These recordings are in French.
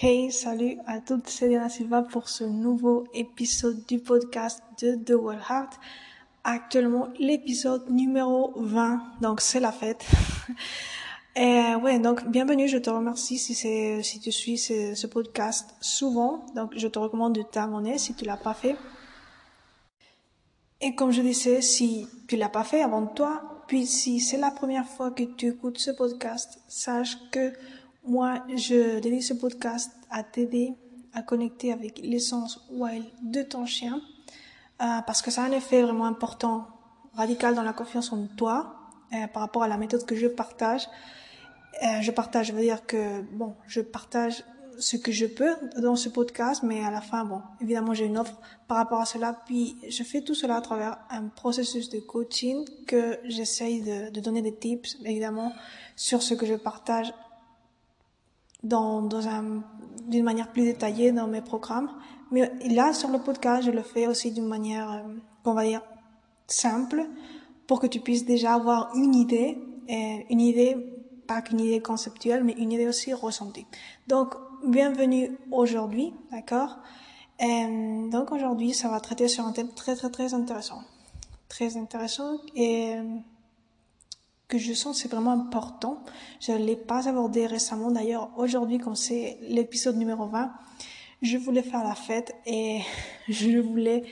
Hey, salut à toutes, c'est Diana Silva pour ce nouveau épisode du podcast de The World Heart. Actuellement, l'épisode numéro 20, donc c'est la fête. Et ouais, donc bienvenue, je te remercie si si tu suis ce, ce, podcast souvent. Donc je te recommande de t'abonner si tu l'as pas fait. Et comme je disais, si tu l'as pas fait avant toi, puis si c'est la première fois que tu écoutes ce podcast, sache que moi, je dédie ce podcast à t'aider à connecter avec l'essence wild de ton chien euh, parce que ça a un effet vraiment important, radical dans la confiance en toi euh, par rapport à la méthode que je partage. Euh, je partage, je veux dire que, bon, je partage ce que je peux dans ce podcast, mais à la fin, bon, évidemment, j'ai une offre par rapport à cela. Puis, je fais tout cela à travers un processus de coaching que j'essaye de, de donner des tips, évidemment, sur ce que je partage dans, dans un, d'une manière plus détaillée dans mes programmes. Mais là, sur le podcast, je le fais aussi d'une manière, euh, on va dire, simple, pour que tu puisses déjà avoir une idée, et une idée, pas qu'une idée conceptuelle, mais une idée aussi ressentie. Donc, bienvenue aujourd'hui, d'accord? Et Donc aujourd'hui, ça va traiter sur un thème très très très intéressant. Très intéressant et que je sens c'est vraiment important. Je ne l'ai pas abordé récemment. D'ailleurs, aujourd'hui, quand c'est l'épisode numéro 20, je voulais faire la fête et je voulais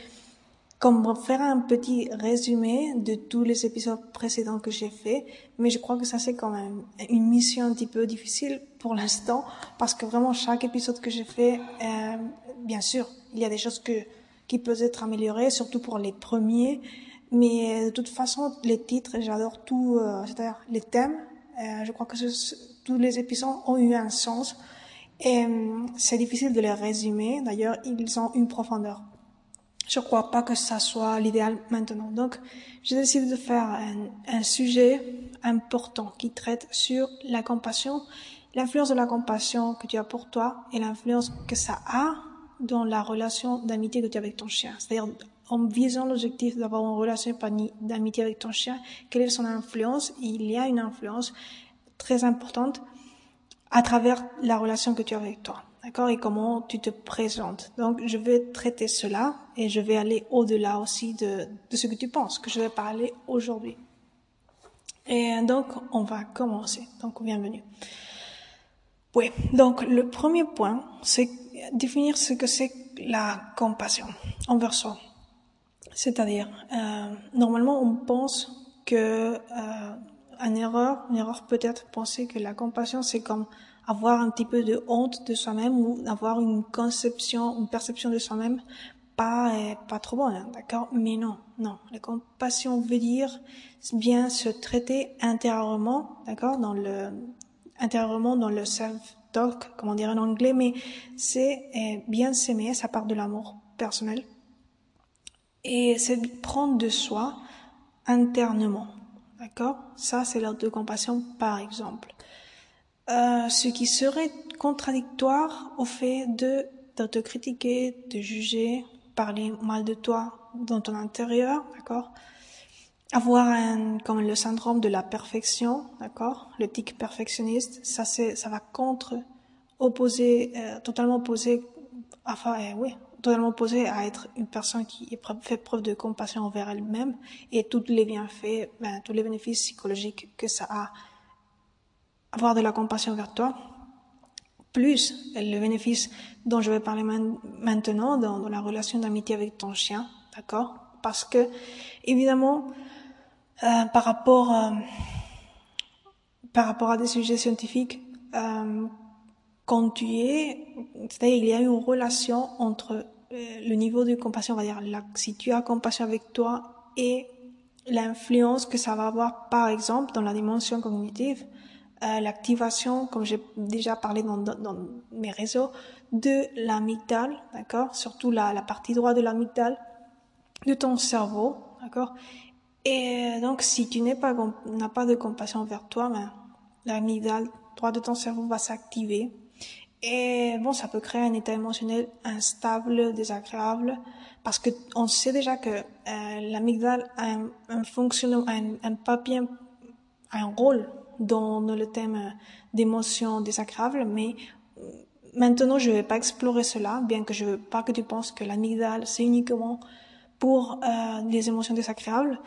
comme faire un petit résumé de tous les épisodes précédents que j'ai fait. Mais je crois que ça c'est quand même une mission un petit peu difficile pour l'instant parce que vraiment chaque épisode que j'ai fait, euh, bien sûr, il y a des choses que qui peuvent être améliorées, surtout pour les premiers. Mais de toute façon, les titres, j'adore tout, euh, c'est-à-dire les thèmes. Euh, je crois que tous les épisodes ont eu un sens. Et euh, c'est difficile de les résumer. D'ailleurs, ils ont une profondeur. Je crois pas que ça soit l'idéal maintenant. Donc, j'ai décidé de faire un, un, sujet important qui traite sur la compassion, l'influence de la compassion que tu as pour toi et l'influence que ça a dans la relation d'amitié que tu as avec ton chien. C'est-à-dire en visant l'objectif d'avoir une relation d'amitié avec ton chien, quelle est son influence? Il y a une influence très importante à travers la relation que tu as avec toi. D'accord? Et comment tu te présentes. Donc, je vais traiter cela et je vais aller au-delà aussi de, de ce que tu penses, que je vais parler aujourd'hui. Et donc, on va commencer. Donc, bienvenue. Oui, donc le premier point, c'est définir ce que c'est la compassion envers soi. C'est-à-dire, euh, normalement, on pense que euh, une erreur, une erreur peut-être penser que la compassion c'est comme avoir un petit peu de honte de soi-même ou avoir une conception, une perception de soi-même pas euh, pas trop bonne, d'accord? Mais non, non. La compassion veut dire bien se traiter intérieurement, d'accord? Dans le intérieurement dans le self-talk, comment dire en anglais, mais c'est euh, bien s'aimer, ça part de l'amour personnel et c'est prendre de soi internement. D'accord? Ça, c'est l'ordre de compassion, par exemple. Euh, ce qui serait contradictoire au fait de, de te critiquer, de juger, parler mal de toi dans ton intérieur, d'accord? Avoir comme le syndrome de la perfection, d'accord? Le tic perfectionniste, ça ça va contre, opposer, euh, totalement opposé, enfin, euh, oui, totalement opposé à être une personne qui fait preuve de compassion envers elle-même et tous les bienfaits, ben, tous les bénéfices psychologiques que ça a, avoir de la compassion envers toi, plus le bénéfice dont je vais parler maintenant dans, la relation d'amitié avec ton chien, d'accord? Parce que, évidemment, euh, par rapport euh, par rapport à des sujets scientifiques, euh, quand tu es, c'est-à-dire il y a une relation entre le niveau de compassion, on va dire, si tu as compassion avec toi et l'influence que ça va avoir, par exemple, dans la dimension cognitive, euh, l'activation, comme j'ai déjà parlé dans, mes réseaux, de l'amygdale, d'accord, surtout la, partie droite de l'amygdale de ton cerveau, d'accord. Et donc, si tu n'as pas de compassion envers toi, ben, l'amygdale droite de ton cerveau va s'activer et bon, ça peut créer un état émotionnel instable, désagréable, parce que on sait déjà que euh, l'amygdale a un, un un, un rôle dans, le thème d'émotions désagréables, mais maintenant, je vais pas explorer cela, bien que je veux pas que tu penses que l'amygdale, c'est uniquement pour euh, les émotions désagréables.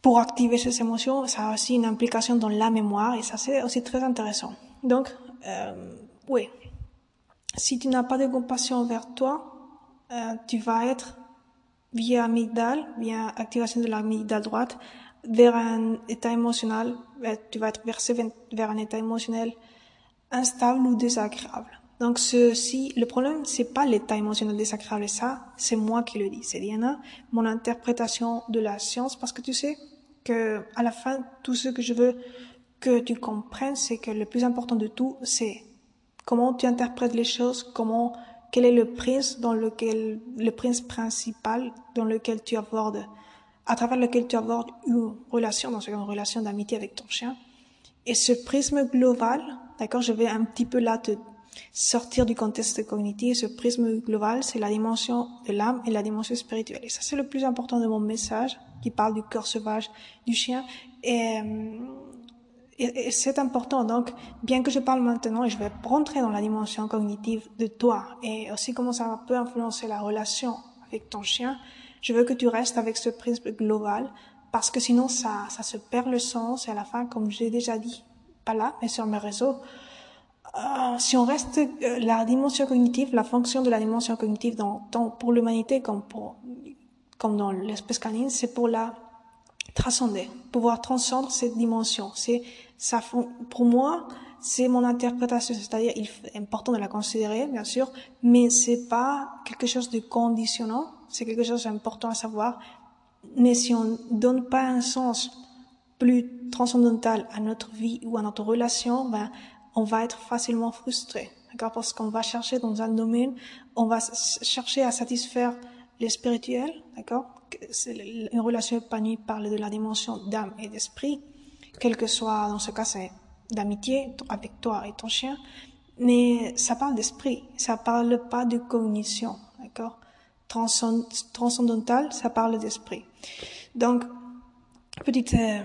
Pour activer ces émotions, ça a aussi une implication dans la mémoire et ça c'est aussi très intéressant. Donc, euh, oui, si tu n'as pas de compassion vers toi, euh, tu vas être via amygdale, via activation de l'amygdale droite, vers un état émotionnel, euh, tu vas être versé vers un état émotionnel instable ou désagréable. Donc ceci, le problème, c'est pas l'état émotionnel désagréable, ça, c'est moi qui le dis, c'est Diana, mon interprétation de la science, parce que tu sais que à la fin, tout ce que je veux que tu comprennes, c'est que le plus important de tout, c'est comment tu interprètes les choses, comment, quel est le prince dans lequel, le prince principal dans lequel tu abordes, à travers lequel tu abordes une relation, dans une relation d'amitié avec ton chien? Et ce prisme global, d'accord, je vais un petit peu là te sortir du contexte cognitif. Ce prisme global, c'est la dimension de l'âme et la dimension spirituelle. Et ça, c'est le plus important de mon message qui parle du cœur sauvage du chien. Et, et, c'est important. Donc, bien que je parle maintenant, je vais rentrer dans la dimension cognitive de toi et aussi comment ça peut influencer la relation avec ton chien, je veux que tu restes avec ce prisme global parce que sinon ça, ça se perd le sens et à la fin, comme j'ai déjà dit, pas là, mais sur mes réseaux, euh, si on reste euh, la dimension cognitive, la fonction de la dimension cognitive dans pour l'humanité comme pour comme dans l'espèce canine, c'est pour la transcender, pouvoir transcendre cette dimension. C'est ça pour moi, c'est mon interprétation, c'est-à-dire il est important de la considérer bien sûr, mais c'est pas quelque chose de conditionnant, c'est quelque chose d'important à savoir. Mais si on donne pas un sens plus transcendantal à notre vie ou à notre relation, ben on va être facilement frustré, d'accord? Parce qu'on va chercher dans un domaine, on va chercher à satisfaire les spirituels, d'accord? Une relation épanouie parle de la dimension d'âme et d'esprit, quel que soit, dans ce cas, c'est d'amitié avec toi et ton chien, mais ça parle d'esprit, ça parle pas de cognition, d'accord? Transcendantal, ça parle d'esprit. Donc, petite euh,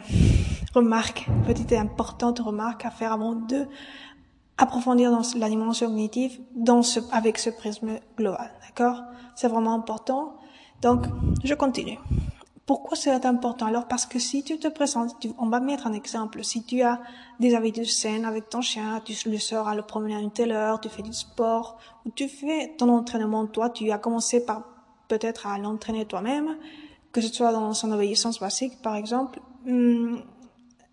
remarque, petite et importante remarque à faire avant de approfondir dans la dimension cognitive avec ce prisme global, d'accord? C'est vraiment important. Donc, je continue. Pourquoi c'est important? Alors parce que si tu te présentes, on va mettre un exemple. Si tu as des habitudes saines avec ton chien, tu le sors à le promener à une telle heure, tu fais du sport, ou tu fais ton entraînement toi, tu as commencé par peut-être à l'entraîner toi-même, que ce soit dans son obéissance basique par exemple, hmm,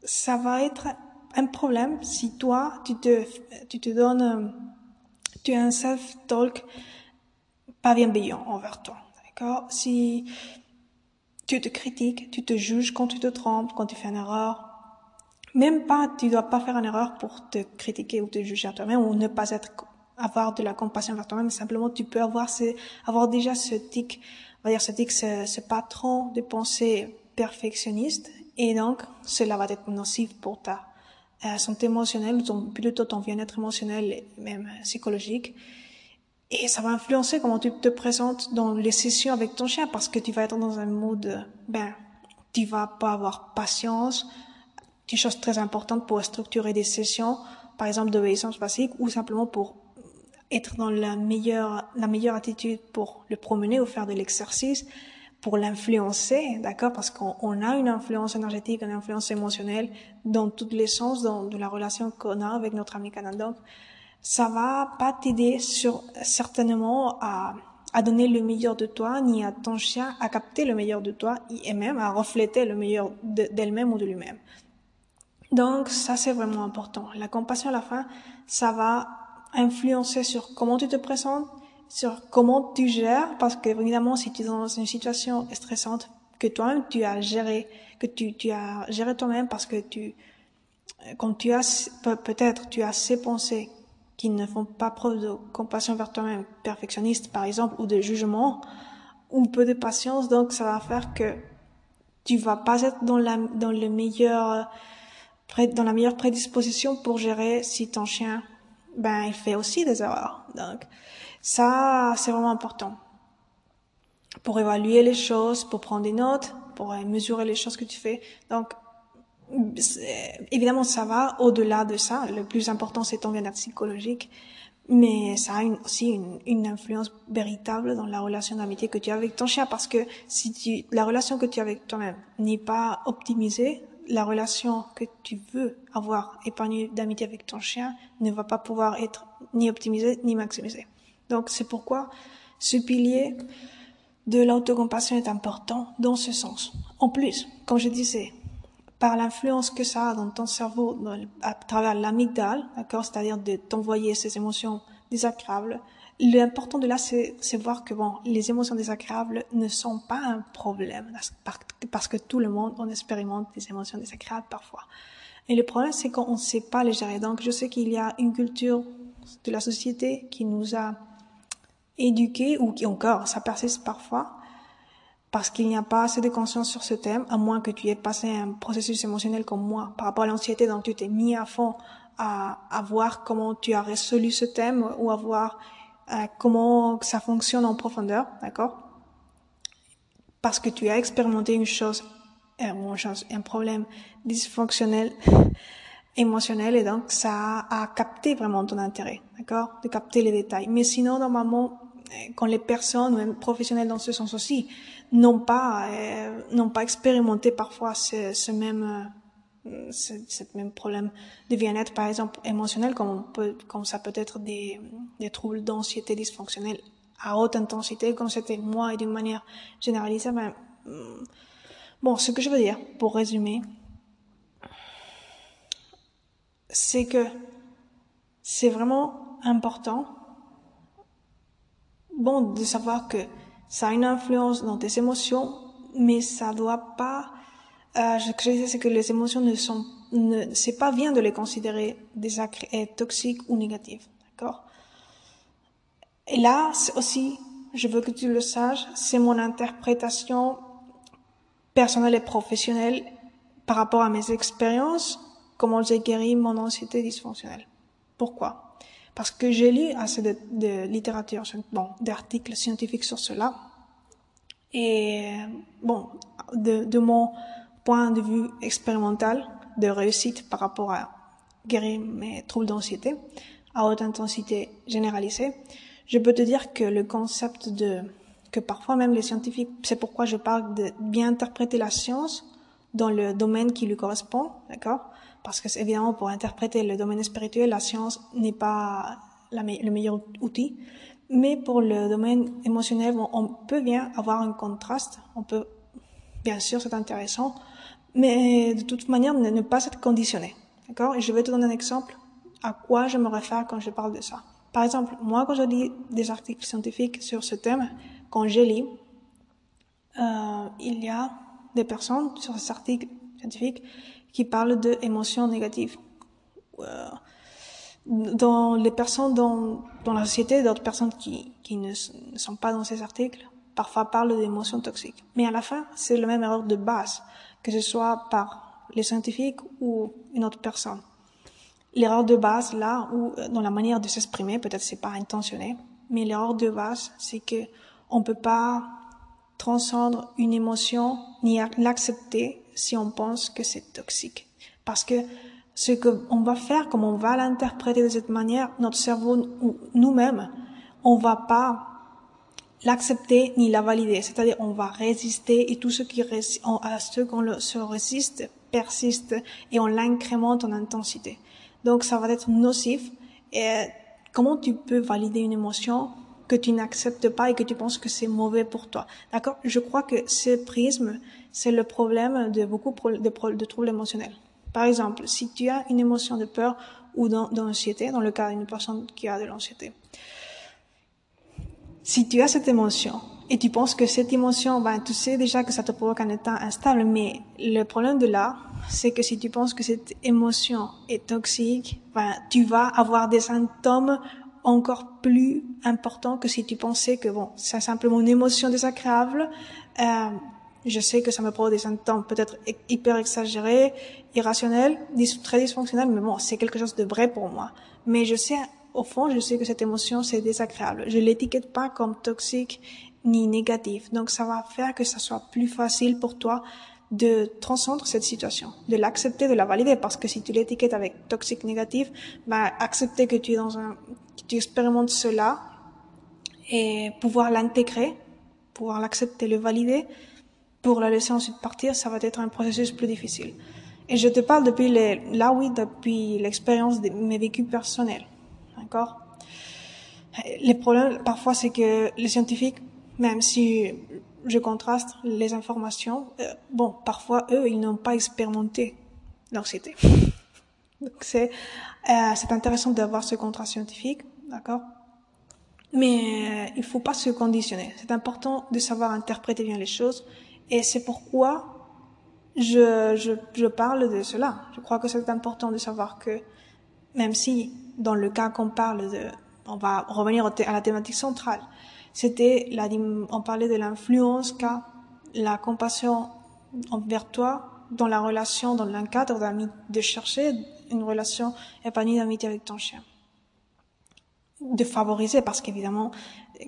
ça va être un problème si toi tu te tu te donnes tu as un self-talk pas bienveillant envers toi, d'accord? Si tu te critiques, tu te juges quand tu te trompes, quand tu fais une erreur. Même pas, tu dois pas faire une erreur pour te critiquer ou te juger à toi-même ou ne pas être, avoir de la compassion vers toi-même. Simplement, tu peux avoir avoir déjà ce tic, on va dire ce tic, ce, ce patron de pensée perfectionniste. Et donc, cela va être nocif pour ta euh, santé émotionnelle, ton, plutôt ton bien-être émotionnel et même psychologique. Et ça va influencer comment tu te présentes dans les sessions avec ton chien parce que tu vas être dans un mode, ben, tu vas pas avoir patience. Une chose très importante pour structurer des sessions, par exemple d'obéissance basique ou simplement pour être dans la meilleure, la meilleure attitude pour le promener ou faire de l'exercice, pour l'influencer, d'accord, parce qu'on a une influence énergétique, une influence émotionnelle dans tous les sens dans, de la relation qu'on a avec notre ami canadien. Ça va pas t'aider sur certainement à, à donner le meilleur de toi, ni à ton chien à capter le meilleur de toi, et même à refléter le meilleur d'elle-même ou de lui-même. Donc ça c'est vraiment important. La compassion à la fin, ça va influencer sur comment tu te présentes, sur comment tu gères, parce que évidemment si tu es dans une situation stressante que toi-même tu as géré, que tu, tu as géré toi-même parce que tu, quand tu as peut-être tu as assez pensé qui ne font pas preuve de compassion vers toi-même, perfectionniste par exemple, ou de jugement, ou peu de patience, donc ça va faire que tu vas pas être dans la, dans le meilleur, dans la meilleure prédisposition pour gérer si ton chien, ben, il fait aussi des erreurs. Donc, ça, c'est vraiment important. Pour évaluer les choses, pour prendre des notes, pour mesurer les choses que tu fais. Donc, évidemment, ça va au-delà de ça. Le plus important, c'est ton bien-être psychologique. mais ça a aussi une, une, influence véritable dans la relation d'amitié que tu as avec ton chien parce que si tu, la relation que tu as avec toi-même n'est pas optimisée, la relation que tu veux avoir épargnée d'amitié avec ton chien ne va pas pouvoir être ni optimisée ni maximisée. Donc c'est pourquoi ce pilier de l'autocompassion est important dans ce sens. En plus, comme je disais, par l'influence que ça a dans ton cerveau à travers l'amygdale, d'accord, c'est-à-dire de t'envoyer ces émotions désagréables, l'important de là, c'est, voir que bon, les émotions désagréables ne sont pas un problème, parce que tout le monde, on expérimente des émotions désagréables parfois. Et le problème, c'est qu'on ne sait pas les gérer. Donc, je sais qu'il y a une culture de la société qui nous a éduqués, ou qui encore, ça persiste parfois, parce qu'il n'y a pas assez de conscience sur ce thème, à moins que tu aies passé un processus émotionnel comme moi par rapport à l'anxiété, donc tu t'es mis à fond à, voir comment tu as résolu ce thème ou à voir euh, comment ça fonctionne en profondeur, d'accord? Parce que tu as expérimenté une chose, euh, un problème dysfonctionnel émotionnel et donc ça a capté vraiment ton intérêt, d'accord? De capter les détails. Mais sinon, normalement, euh, quand les personnes, même professionnels dans ce sens aussi, n'ont pas euh, n'ont pas expérimenté parfois ce, même euh, même problème de bien-être par exemple émotionnel comme peut comme ça peut être des des troubles d'anxiété dysfonctionnelle à haute intensité comme c'était moi et d'une manière généralisée ben, bon ce que je veux dire pour résumer c'est que c'est vraiment important bon de savoir que ça a une influence dans tes émotions, mais ça doit pas. Euh, je disais, c'est que les émotions ne sont, ne, c'est pas bien de les considérer des toxiques ou négatives, d'accord? Et là aussi, je veux que tu le saches, c'est mon interprétation personnelle et professionnelle par rapport à mes expériences, comment j'ai guéri mon anxiété dysfonctionnelle. Pourquoi? Parce que j'ai lu assez de, littérature, bon, d'articles scientifiques sur cela. Et bon, de, de mon point de vue expérimental de réussite par rapport à guérir mes troubles d'anxiété à haute intensité généralisée, je peux te dire que le concept de que parfois même les scientifiques, c'est pourquoi je parle de bien interpréter la science dans le domaine qui lui correspond, d'accord? Parce que évidemment pour interpréter le domaine spirituel, la science n'est pas le meilleur outil, mais pour le domaine émotionnel, on peut bien avoir un contraste, on peut, bien sûr, c'est intéressant, mais de toute manière, ne, pas être conditionné, d'accord? Et je vais te donner un exemple à quoi je me réfère quand je parle de ça. Par exemple, moi, quand je lis des articles scientifiques sur ce thème, quand je lis, euh, il y a des personnes sur ces articles scientifiques qui parle d'émotions négatives. Euh, dans les personnes dans, dans la société, d'autres personnes qui, qui ne, sont pas dans ces articles, parfois parlent d'émotions toxiques. Mais à la fin, c'est le même erreur de base, que ce soit par les scientifiques ou une autre personne. L'erreur de base, là, ou euh, dans la manière de s'exprimer, peut-être c'est pas intentionné, mais l'erreur de base, c'est que on peut pas transcendre une émotion ni l'accepter si on pense que c'est toxique. Parce que ce qu'on va faire, comme on va l'interpréter de cette manière, notre cerveau ou nous-mêmes, on va pas l'accepter ni la valider. C'est-à-dire, on va résister et tout ce qui résiste, à ce qu'on se résiste persiste et on l'incrémente en intensité. Donc, ça va être nocif. Et comment tu peux valider une émotion que tu n'acceptes pas et que tu penses que c'est mauvais pour toi. D'accord? Je crois que ce prisme, c'est le problème de beaucoup de, troubles émotionnels. Par exemple, si tu as une émotion de peur ou d'anxiété, dans le cas d'une personne qui a de l'anxiété, si tu as cette émotion et tu penses que cette émotion, ben, tu sais déjà que ça te provoque un état instable, mais le problème de là, c'est que si tu penses que cette émotion est toxique, ben, tu vas avoir des symptômes encore plus important que si tu pensais que bon, c'est simplement une émotion désagréable. Euh, je sais que ça me provoque des symptômes peut-être hyper exagérés, irrationnels, très dysfonctionnels, mais bon, c'est quelque chose de vrai pour moi. Mais je sais, au fond, je sais que cette émotion, c'est désagréable. Je l'étiquette pas comme toxique ni négatif. Donc, ça va faire que ça soit plus facile pour toi de transcendre cette situation, de l'accepter, de la valider, parce que si tu l'étiquettes avec toxique négatif, bah, accepter que tu es dans un, que tu expérimentes cela et pouvoir l'intégrer, pouvoir l'accepter, le valider, pour la laisser ensuite partir, ça va être un processus plus difficile. Et je te parle depuis là oui, depuis l'expérience de mes vécus personnels. D'accord? Les problèmes, parfois, c'est que les scientifiques, même si je contraste les informations, euh, bon, parfois, eux, ils n'ont pas expérimenté l'anxiété. Donc, c'est, euh, intéressant d'avoir ce contraste scientifique, d'accord? Mais euh, il faut pas se conditionner. C'est important de savoir interpréter bien les choses. Et c'est pourquoi je, je, je parle de cela. Je crois que c'est important de savoir que même si dans le cas qu'on parle de, on va revenir à la thématique centrale, c'était la, on parlait de l'influence qu'a la compassion envers toi dans la relation, dans le cadre d'amis, de chercher une relation épanouie d'amitié avec ton chien. De favoriser, parce qu'évidemment,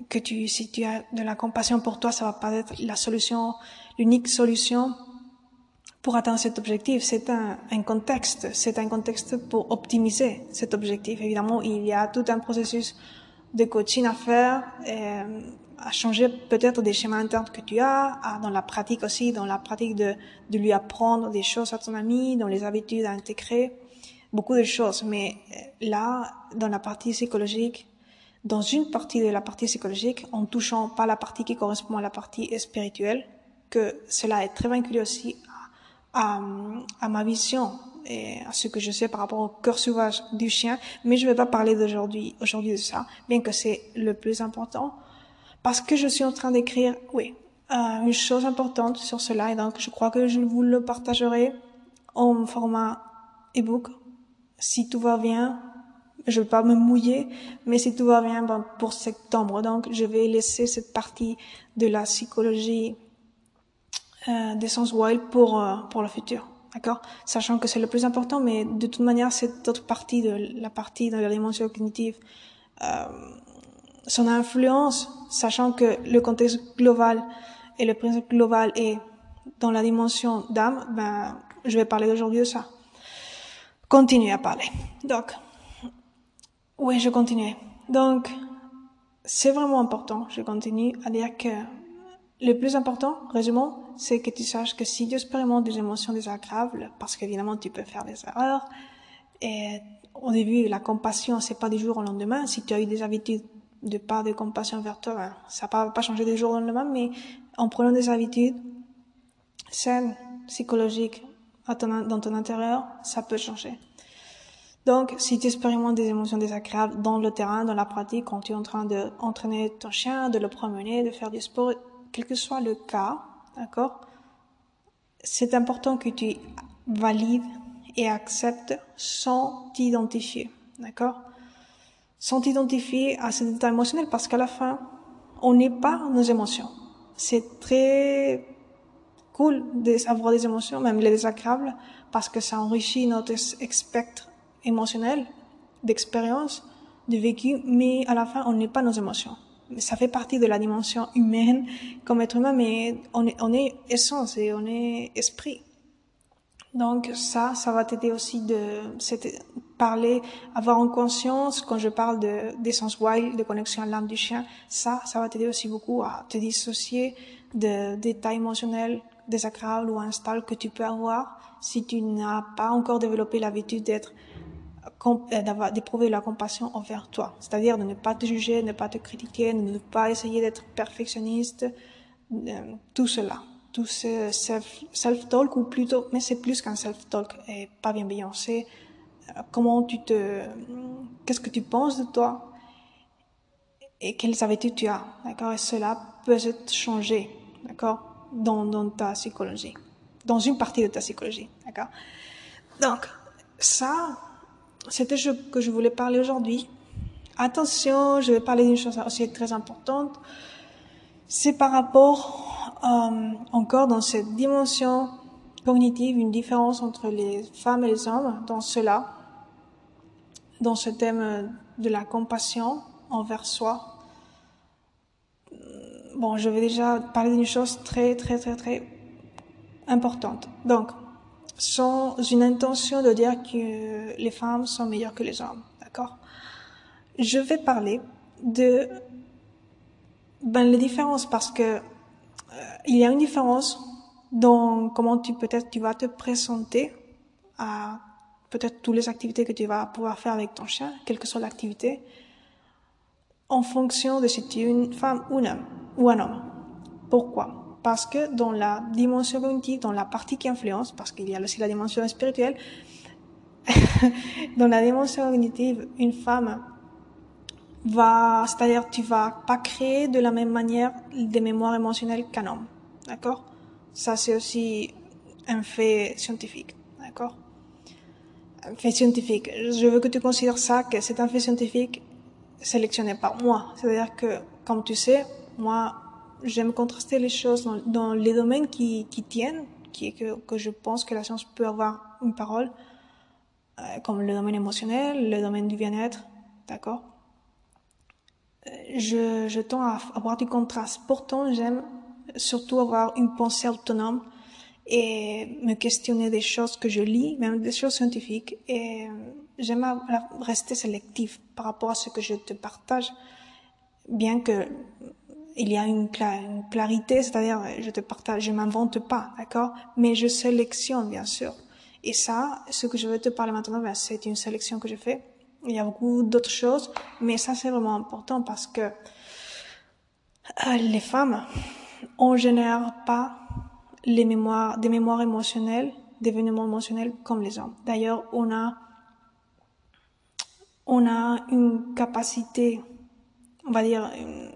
que tu, si tu as de la compassion pour toi, ça va pas être la solution, l'unique solution pour atteindre cet objectif. C'est un, un contexte, c'est un contexte pour optimiser cet objectif. Évidemment, il y a tout un processus de coaching à faire, euh, à changer peut-être des schémas internes que tu as, dans la pratique aussi, dans la pratique de, de lui apprendre des choses à ton ami, dans les habitudes à intégrer, beaucoup de choses. Mais euh, là, dans la partie psychologique, dans une partie de la partie psychologique, en touchant pas la partie qui correspond à la partie spirituelle, que cela est très vinculé aussi à, à, ma vision et à ce que je sais par rapport au cœur sauvage du chien, mais je vais pas parler d'aujourd'hui, aujourd'hui de ça, bien que c'est le plus important, parce que je suis en train d'écrire, oui, euh, une chose importante sur cela, et donc je crois que je vous le partagerai en format ebook. Si tout va bien, je vais pas me mouiller, mais si tout va bien, ben, pour septembre, donc je vais laisser cette partie de la psychologie euh, d'essence wild pour euh, pour le futur, d'accord Sachant que c'est le plus important, mais de toute manière, cette autre partie de la partie dans la dimension cognitive, euh, son influence, sachant que le contexte global et le principe global est dans la dimension d'âme, ben je vais parler aujourd'hui de ça. Continuer à parler. Donc, oui, je continue. Donc, c'est vraiment important. Je continue à dire que le plus important, résumons, c'est que tu saches que si tu expérimentes des émotions désagréables, parce qu'évidemment tu peux faire des erreurs, et au début la compassion c'est pas du jour au lendemain. Si tu as eu des habitudes de pas de compassion vers toi, ben, ça va pas changer du jour au lendemain, mais en prenant des habitudes saines, psychologiques, dans ton intérieur, ça peut changer. Donc, si tu expérimentes des émotions désagréables dans le terrain, dans la pratique, quand tu es en train d'entraîner ton chien, de le promener, de faire du sport, quel que soit le cas, d'accord, c'est important que tu valides et acceptes sans t'identifier, d'accord Sans t'identifier à cet état émotionnel parce qu'à la fin, on n'est pas nos émotions. C'est très cool d'avoir des émotions, même les désagréables, parce que ça enrichit notre spectre émotionnel, d'expérience, de vécu, mais à la fin, on n'est pas nos émotions ça fait partie de la dimension humaine comme être humain, mais on est, essence et on est esprit. Donc ça, ça va t'aider aussi de parler, avoir en conscience quand je parle de d'essence wild, de connexion à l'âme du chien. Ça, ça va t'aider aussi beaucoup à te dissocier de d'états émotionnels désagréables ou instables que tu peux avoir si tu n'as pas encore développé l'habitude d'être d'éprouver la compassion envers toi. C'est-à-dire de ne pas te juger, ne pas te critiquer, de ne pas essayer d'être perfectionniste, euh, tout cela. Tout ce self-talk, ou plutôt, mais c'est plus qu'un self-talk et pas bienveillant. C'est euh, comment tu te, qu'est-ce que tu penses de toi et quelles habitudes tu as, d'accord? Et cela peut être changé, d'accord? Dans, dans ta psychologie. Dans une partie de ta psychologie, d'accord? Donc, ça, c'était ce que je voulais parler aujourd'hui. Attention, je vais parler d'une chose aussi très importante. C'est par rapport euh, encore dans cette dimension cognitive, une différence entre les femmes et les hommes dans cela, dans ce thème de la compassion envers soi. Bon, je vais déjà parler d'une chose très, très, très, très importante. Donc, sans une intention de dire que les femmes sont meilleures que les hommes, d'accord? Je vais parler de ben, les différences parce que euh, il y a une différence dans comment tu peut-être tu vas te présenter à peut-être toutes les activités que tu vas pouvoir faire avec ton chien, quelle que soit l'activité, en fonction de si tu es une femme ou un. Ou un homme. Pourquoi? Parce que dans la dimension cognitive, dans la partie qui influence, parce qu'il y a aussi la dimension spirituelle, dans la dimension cognitive, une femme va, c'est-à-dire tu vas pas créer de la même manière des mémoires émotionnelles qu'un homme. D'accord? Ça, c'est aussi un fait scientifique. D'accord? Un fait scientifique. Je veux que tu considères ça, que c'est un fait scientifique sélectionné par moi. C'est-à-dire que, comme tu sais, moi, j'aime contraster les choses dans, les domaines qui, tiennent, qui, que, que je pense que la science peut avoir une parole, euh, comme le domaine émotionnel, le domaine du bien-être. D'accord? Je, je tends à avoir du contraste. Pourtant, j'aime surtout avoir une pensée autonome et me questionner des choses que je lis, même des choses scientifiques. Et j'aime rester sélectif par rapport à ce que je te partage, bien que il y a une, clarité, c'est-à-dire je te partage, je m'invente pas, d'accord, mais je sélectionne bien sûr. Et ça, ce que je veux te parler maintenant, ben, c'est une sélection que je fais il y a beaucoup d'autres choses, mais ça c'est vraiment important parce que euh, les femmes, on génère pas les mémoires, des mémoires émotionnelles, des événements émotionnels comme les hommes. D'ailleurs, on a, on a une capacité, on va dire, une,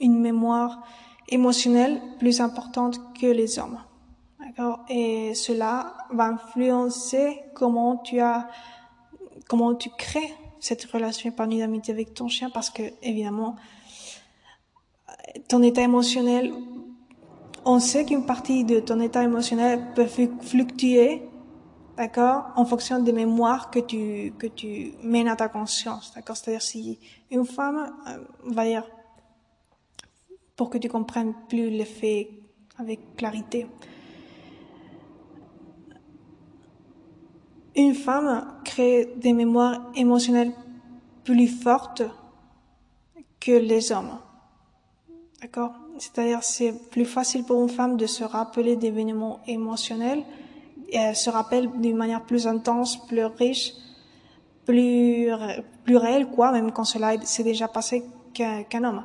une mémoire émotionnelle plus importante que les hommes. D'accord? Et cela va influencer comment tu as, comment tu crées cette relation épanouie d'amitié avec ton chien parce que, évidemment, ton état émotionnel, on sait qu'une partie de ton état émotionnel peut fluctuer, d'accord, en fonction des mémoires que tu, que tu mènes à ta conscience, d'accord? C'est-à-dire si une femme, euh, va dire, pour que tu comprennes plus l'effet avec clarité, Une femme crée des mémoires émotionnelles plus fortes que les hommes. D'accord? C'est-à-dire c'est plus facile pour une femme de se rappeler d'événements émotionnels et se rappelle d'une manière plus intense, plus riche, plus plus réelle quoi, même quand cela s'est déjà passé qu'un homme.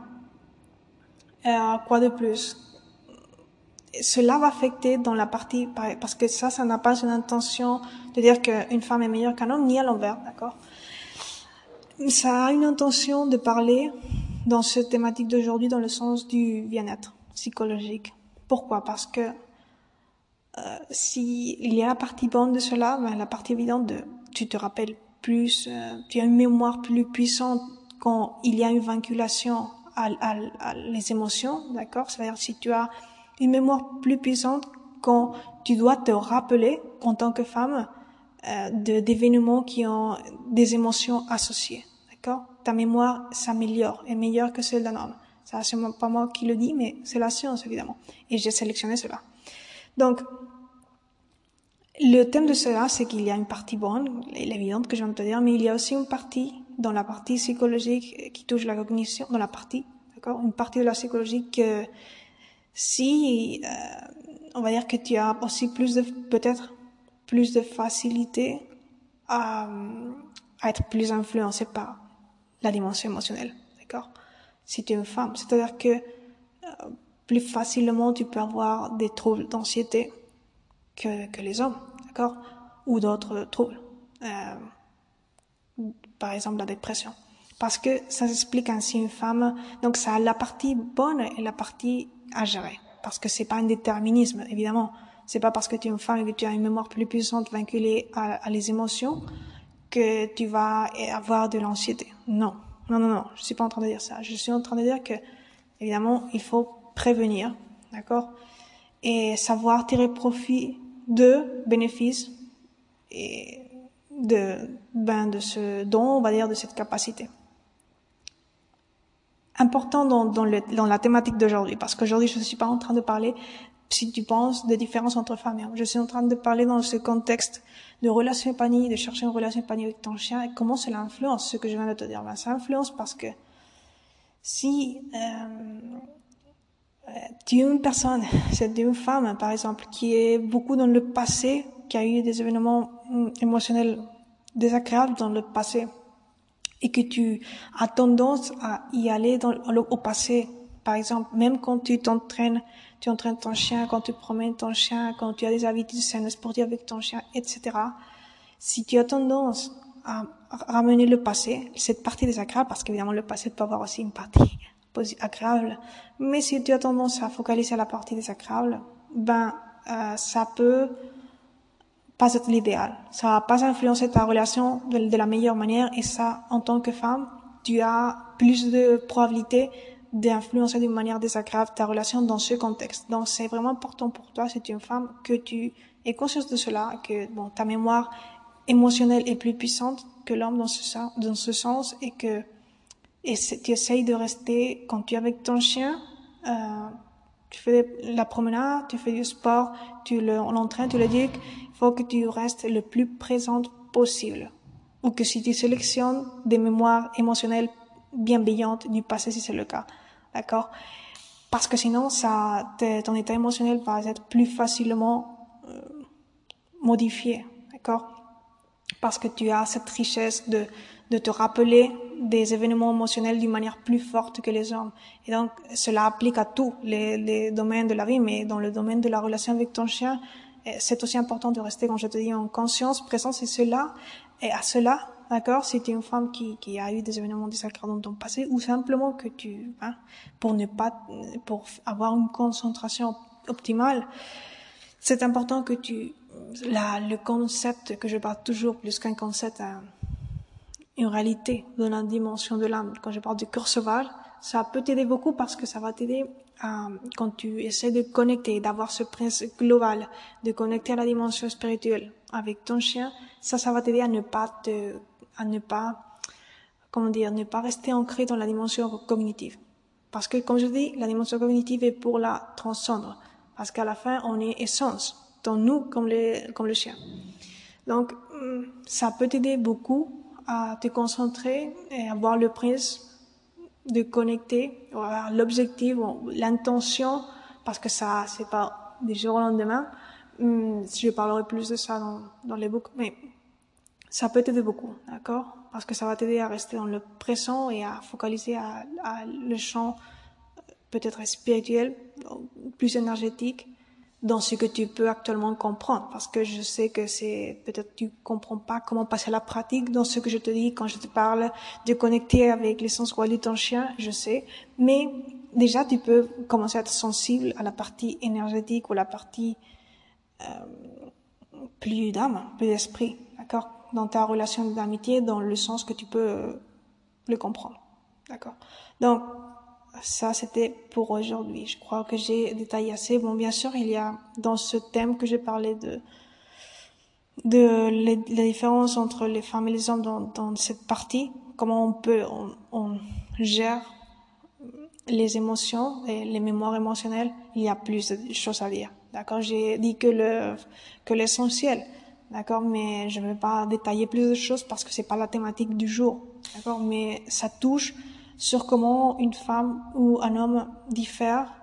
Euh, quoi de plus? Cela va affecter dans la partie, parce que ça, ça n'a pas une intention de dire qu'une femme est meilleure qu'un homme, ni à l'envers, d'accord? Ça a une intention de parler dans cette thématique d'aujourd'hui dans le sens du bien-être psychologique. Pourquoi? Parce que euh, s'il y a la partie bonne de cela, ben, la partie évidente de tu te rappelles plus, euh, tu as une mémoire plus puissante quand il y a une vinculation à, les émotions, d'accord? C'est-à-dire si tu as une mémoire plus puissante quand tu dois te rappeler en tant que femme euh, d'événements qui ont des émotions associées. D'accord? Ta mémoire s'améliore, est meilleure que celle d'un homme. Ça, c'est pas moi qui le dis, mais c'est la science, évidemment. Et j'ai sélectionné cela. Donc, le thème de cela, c'est qu'il y a une partie bonne, l'évidente que je viens de te dire, mais il y a aussi une partie, dans la partie psychologique qui touche la cognition, dans la partie, d'accord Une partie de la psychologie que, si euh, on va dire que tu as aussi plus de peut-être plus de facilité à, être plus influencé par la dimension émotionnelle, d'accord. Si tu es une femme, c'est-à-dire que euh, plus facilement tu peux avoir des troubles d'anxiété que, que les hommes, d'accord Ou d'autres troubles, euh, par exemple la dépression. Parce que ça s'explique ainsi une femme, donc ça a la partie bonne et la partie à gérer. Parce que c'est pas un déterminisme, évidemment. C'est pas parce que tu es une femme et que tu as une mémoire plus puissante vinculée à, à les émotions que tu vas avoir de l'anxiété. Non. Non, non, non. Je suis pas en train de dire ça. Je suis en train de dire que, évidemment, il faut prévenir. D'accord? Et savoir tirer profit de bénéfices et de, ben, de ce don, on va dire, de cette capacité important dans, dans, le, dans la thématique d'aujourd'hui, parce qu'aujourd'hui, je ne suis pas en train de parler si tu penses des différences entre femmes et hommes. Je suis en train de parler dans ce contexte de relation épanouie, de chercher une relation épanouie avec ton chien et comment cela influence ce que je viens de te dire. Ben, ça influence parce que si euh, tu es une personne, c'est une femme par exemple, qui est beaucoup dans le passé, qui a eu des événements émotionnels désagréables dans le passé, et que tu as tendance à y aller au passé. Par exemple, même quand tu t'entraînes, tu entraînes ton chien, quand tu promènes ton chien, quand tu as des habitudes saines sportives avec ton chien, etc. Si tu as tendance à ramener le passé, cette partie désagréable, parce qu'évidemment le passé peut avoir aussi une partie agréable, mais si tu as tendance à focaliser la partie désagréable, ben euh, ça peut pas être l'idéal. Ça va pas influencer ta relation de, la meilleure manière et ça, en tant que femme, tu as plus de probabilité d'influencer d'une manière désagréable ta relation dans ce contexte. Donc c'est vraiment important pour toi, si tu es une femme, que tu aies conscience de cela, que bon, ta mémoire émotionnelle est plus puissante que l'homme dans ce, dans ce sens et que et tu essayes de rester, quand tu es avec ton chien, euh, tu fais la promenade, tu fais du sport, tu l'entraînes, tu le dis, il faut que tu restes le plus présente possible. Ou que si tu sélectionnes des mémoires émotionnelles bienveillantes du passé, si c'est le cas. D'accord? Parce que sinon, ça, ton état émotionnel va être plus facilement euh, modifié. D'accord? Parce que tu as cette richesse de, de te rappeler des événements émotionnels d'une manière plus forte que les hommes. Et donc, cela applique à tous les, les domaines de la vie, mais dans le domaine de la relation avec ton chien, c'est aussi important de rester, comme je te dis, en conscience, présence et cela, et à cela, d'accord, si tu es une femme qui, qui a eu des événements désagréables dans ton passé, ou simplement que tu, hein, pour ne pas, pour avoir une concentration optimale, c'est important que tu, la, le concept que je parle toujours plus qu'un concept, hein, une réalité de la dimension de l'âme. Quand je parle du cœur sauvage, ça peut t'aider beaucoup parce que ça va t'aider quand tu essaies de connecter, d'avoir ce principe global, de connecter à la dimension spirituelle avec ton chien, ça, ça va t'aider à ne pas te, à ne pas, comment dire, ne pas rester ancré dans la dimension cognitive. Parce que, comme je dis, la dimension cognitive est pour la transcendre. Parce qu'à la fin, on est essence, dans nous comme, les, comme le chien. Donc, hum, ça peut t'aider beaucoup à te concentrer et avoir le prise de connecter, l'objectif, l'intention, parce que ça, c'est pas du jour au lendemain. Hum, je parlerai plus de ça dans, dans les books, mais ça peut t'aider beaucoup, d'accord? Parce que ça va t'aider à rester dans le présent et à focaliser à, à le champ peut-être spirituel, plus énergétique, dans ce que tu peux actuellement comprendre parce que je sais que c'est peut-être tu comprends pas comment passer à la pratique dans ce que je te dis quand je te parle de connecter avec l'essence royale de ton chien je sais. Mais déjà tu peux commencer à être sensible à la partie énergétique ou la partie euh, plus d'âme plus d'esprit d'accord? Dans ta relation d'amitié dans le sens que tu peux le comprendre d'accord? Donc ça c'était pour aujourd'hui. Je crois que j'ai détaillé assez. Bon, bien sûr, il y a dans ce thème que j'ai parlé de de les, différences entre les femmes et les hommes dans, dans cette partie, comment on peut on, on, gère les émotions et les mémoires émotionnelles. Il y a plus de choses à dire. D'accord, j'ai dit que le que l'essentiel. D'accord, mais je ne vais pas détailler plus de choses parce que c'est pas la thématique du jour. D'accord, mais ça touche sur comment une femme ou un homme diffèrent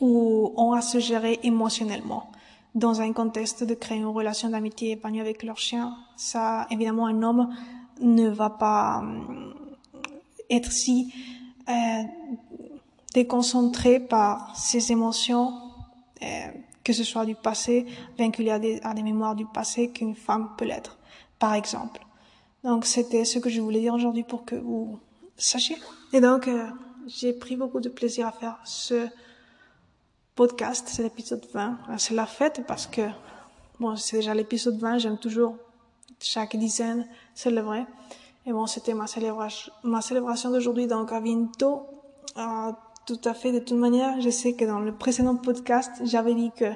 ou ont à se gérer émotionnellement dans un contexte de créer une relation d'amitié épanouie avec leur chien. Ça, évidemment, un homme ne va pas euh, être si euh, déconcentré par ses émotions, euh, que ce soit du passé, vinculé à des, à des mémoires du passé, qu'une femme peut l'être, par exemple. Donc, c'était ce que je voulais dire aujourd'hui pour que vous sachez. Et donc, euh, j'ai pris beaucoup de plaisir à faire ce podcast, c'est l'épisode 20. C'est la fête parce que, bon, c'est déjà l'épisode 20, j'aime toujours chaque dizaine célébrer. Et bon, c'était ma célébration, d'aujourd'hui, donc à bientôt. Euh, tout à fait, de toute manière, je sais que dans le précédent podcast, j'avais dit que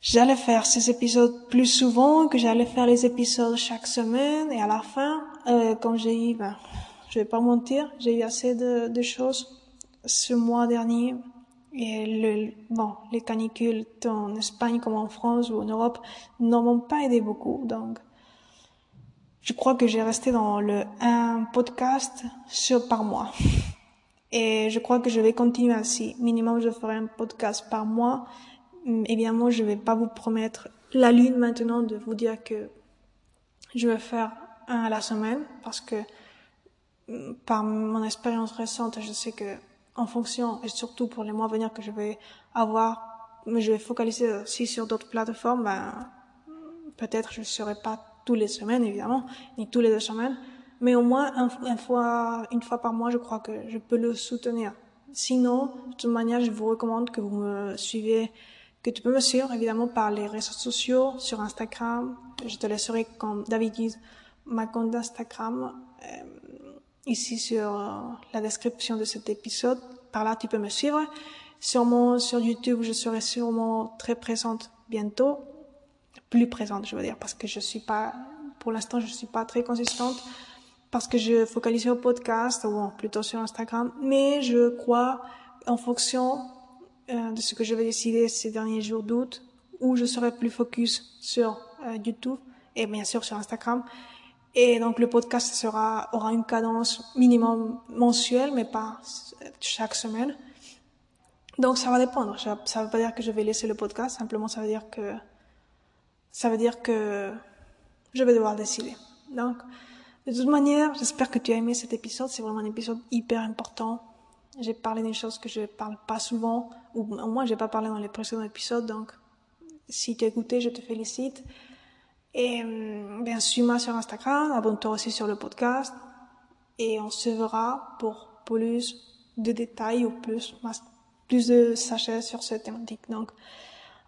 j'allais faire ces épisodes plus souvent, que j'allais faire les épisodes chaque semaine, et à la fin, euh, comme j'ai eu, ben, je vais pas mentir, j'ai eu assez de, choses ce mois dernier Et bon, les canicules en Espagne comme en France ou en Europe ne m'ont pas aidé beaucoup. Donc, je crois que j'ai resté dans le un podcast sur par mois. Et je crois que je vais continuer ainsi. Minimum, je ferai un podcast par mois. Évidemment, je vais pas vous promettre la lune maintenant de vous dire que je vais faire un à la semaine parce que par mon expérience récente, je sais que en fonction et surtout pour les mois à venir que je vais avoir, mais je vais focaliser aussi sur d'autres plateformes, ben, peut-être je serai pas tous les semaines évidemment, ni tous les deux semaines, mais au moins un, fois, une fois par mois, je crois que je peux le soutenir. Sinon, de toute manière, je vous recommande que vous me suivez, que tu peux me suivre évidemment par les réseaux sociaux, sur Instagram. Je te laisserai, comme d'habitude, ma compte d'Instagram. Euh, ici sur euh, la description de cet épisode. Par là, tu peux me suivre. Sûrement sur YouTube, je serai sûrement très présente bientôt. Plus présente, je veux dire, parce que je suis pas, pour l'instant, je suis pas très consistante parce que je focalise sur podcast ou plutôt sur Instagram. Mais je crois, en fonction euh, de ce que je vais décider ces derniers jours d'août, où je serai plus focus sur euh, YouTube et bien sûr sur Instagram, et donc le podcast sera, aura une cadence minimum mensuelle, mais pas chaque semaine. Donc ça va dépendre. Ça, ça veut pas dire que je vais laisser le podcast, simplement ça veut dire que ça veut dire que je vais devoir décider. Donc de toute manière, j'espère que tu as aimé cet épisode. C'est vraiment un épisode hyper important. J'ai parlé des choses que je parle pas souvent, ou au moins j'ai pas parlé dans les précédents épisodes. Donc si tu as écouté, je te félicite. Et euh, bien, suis-moi sur Instagram, abonne-toi aussi sur le podcast. Et on se verra pour plus de détails ou plus, plus de sachets sur cette thématique. Donc,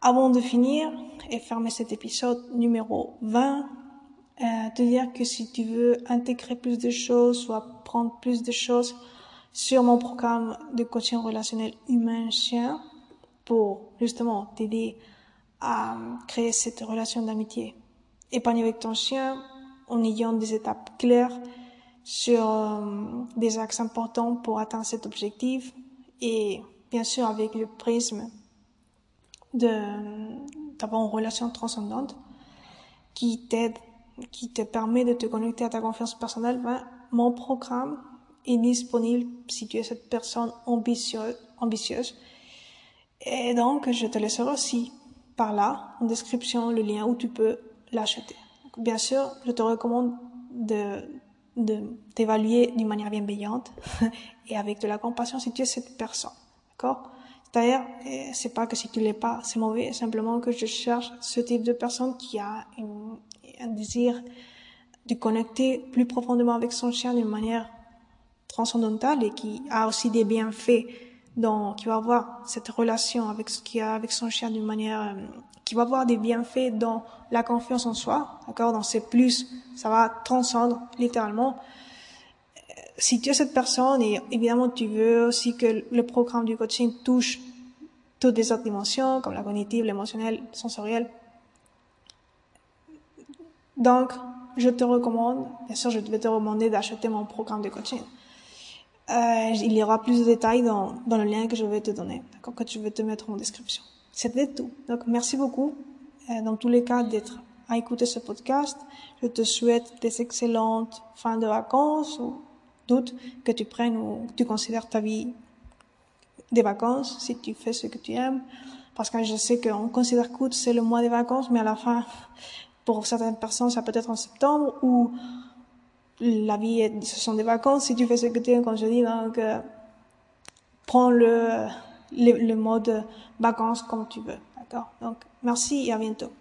avant de finir et fermer cet épisode numéro 20, euh, te dire que si tu veux intégrer plus de choses ou apprendre plus de choses sur mon programme de coaching relationnel humain-chien pour justement t'aider à créer cette relation d'amitié épargner avec ton chien en ayant des étapes claires sur euh, des axes importants pour atteindre cet objectif et bien sûr avec le prisme d'avoir une relation transcendante qui t'aide, qui te permet de te connecter à ta confiance personnelle, ben, mon programme est disponible si tu es cette personne ambitieuse. Et donc, je te laisserai aussi par là, en description, le lien où tu peux l'acheter. Bien sûr, je te recommande de d'évaluer d'une manière bienveillante et avec de la compassion si tu es cette personne. D'accord? D'ailleurs, eh, c'est pas que si tu l'es pas, c'est mauvais, simplement que je cherche ce type de personne qui a un désir de connecter plus profondément avec son chien d'une manière transcendantale et qui a aussi des bienfaits donc qui va avoir cette relation avec ce qu'il a avec son chien d'une manière euh, qui va avoir des bienfaits dans la confiance en soi, d'accord, dans ses plus, ça va transcendre littéralement. Euh, si tu es cette personne et évidemment tu veux aussi que le programme du coaching touche toutes les autres dimensions, comme la cognitive, l'émotionnelle, sensorielle, donc je te recommande, bien sûr je vais te recommander d'acheter mon programme de coaching. Euh, il y aura plus de détails dans, dans le lien que je vais te donner, d'accord, que je vais te mettre en description. C'était tout. Donc merci beaucoup, euh, dans tous les cas, d'être à écouter ce podcast. Je te souhaite des excellentes fins de vacances ou doute que tu prennes ou que tu considères ta vie des vacances si tu fais ce que tu aimes. Parce que je sais qu'on considère qu'août c'est le mois des vacances, mais à la fin, pour certaines personnes, ça peut être en septembre ou la vie, ce sont des vacances si tu fais ce que tu aimes, comme je dis. Donc, euh, prends le, le, le mode vacances comme tu veux. D'accord? Donc, merci et à bientôt.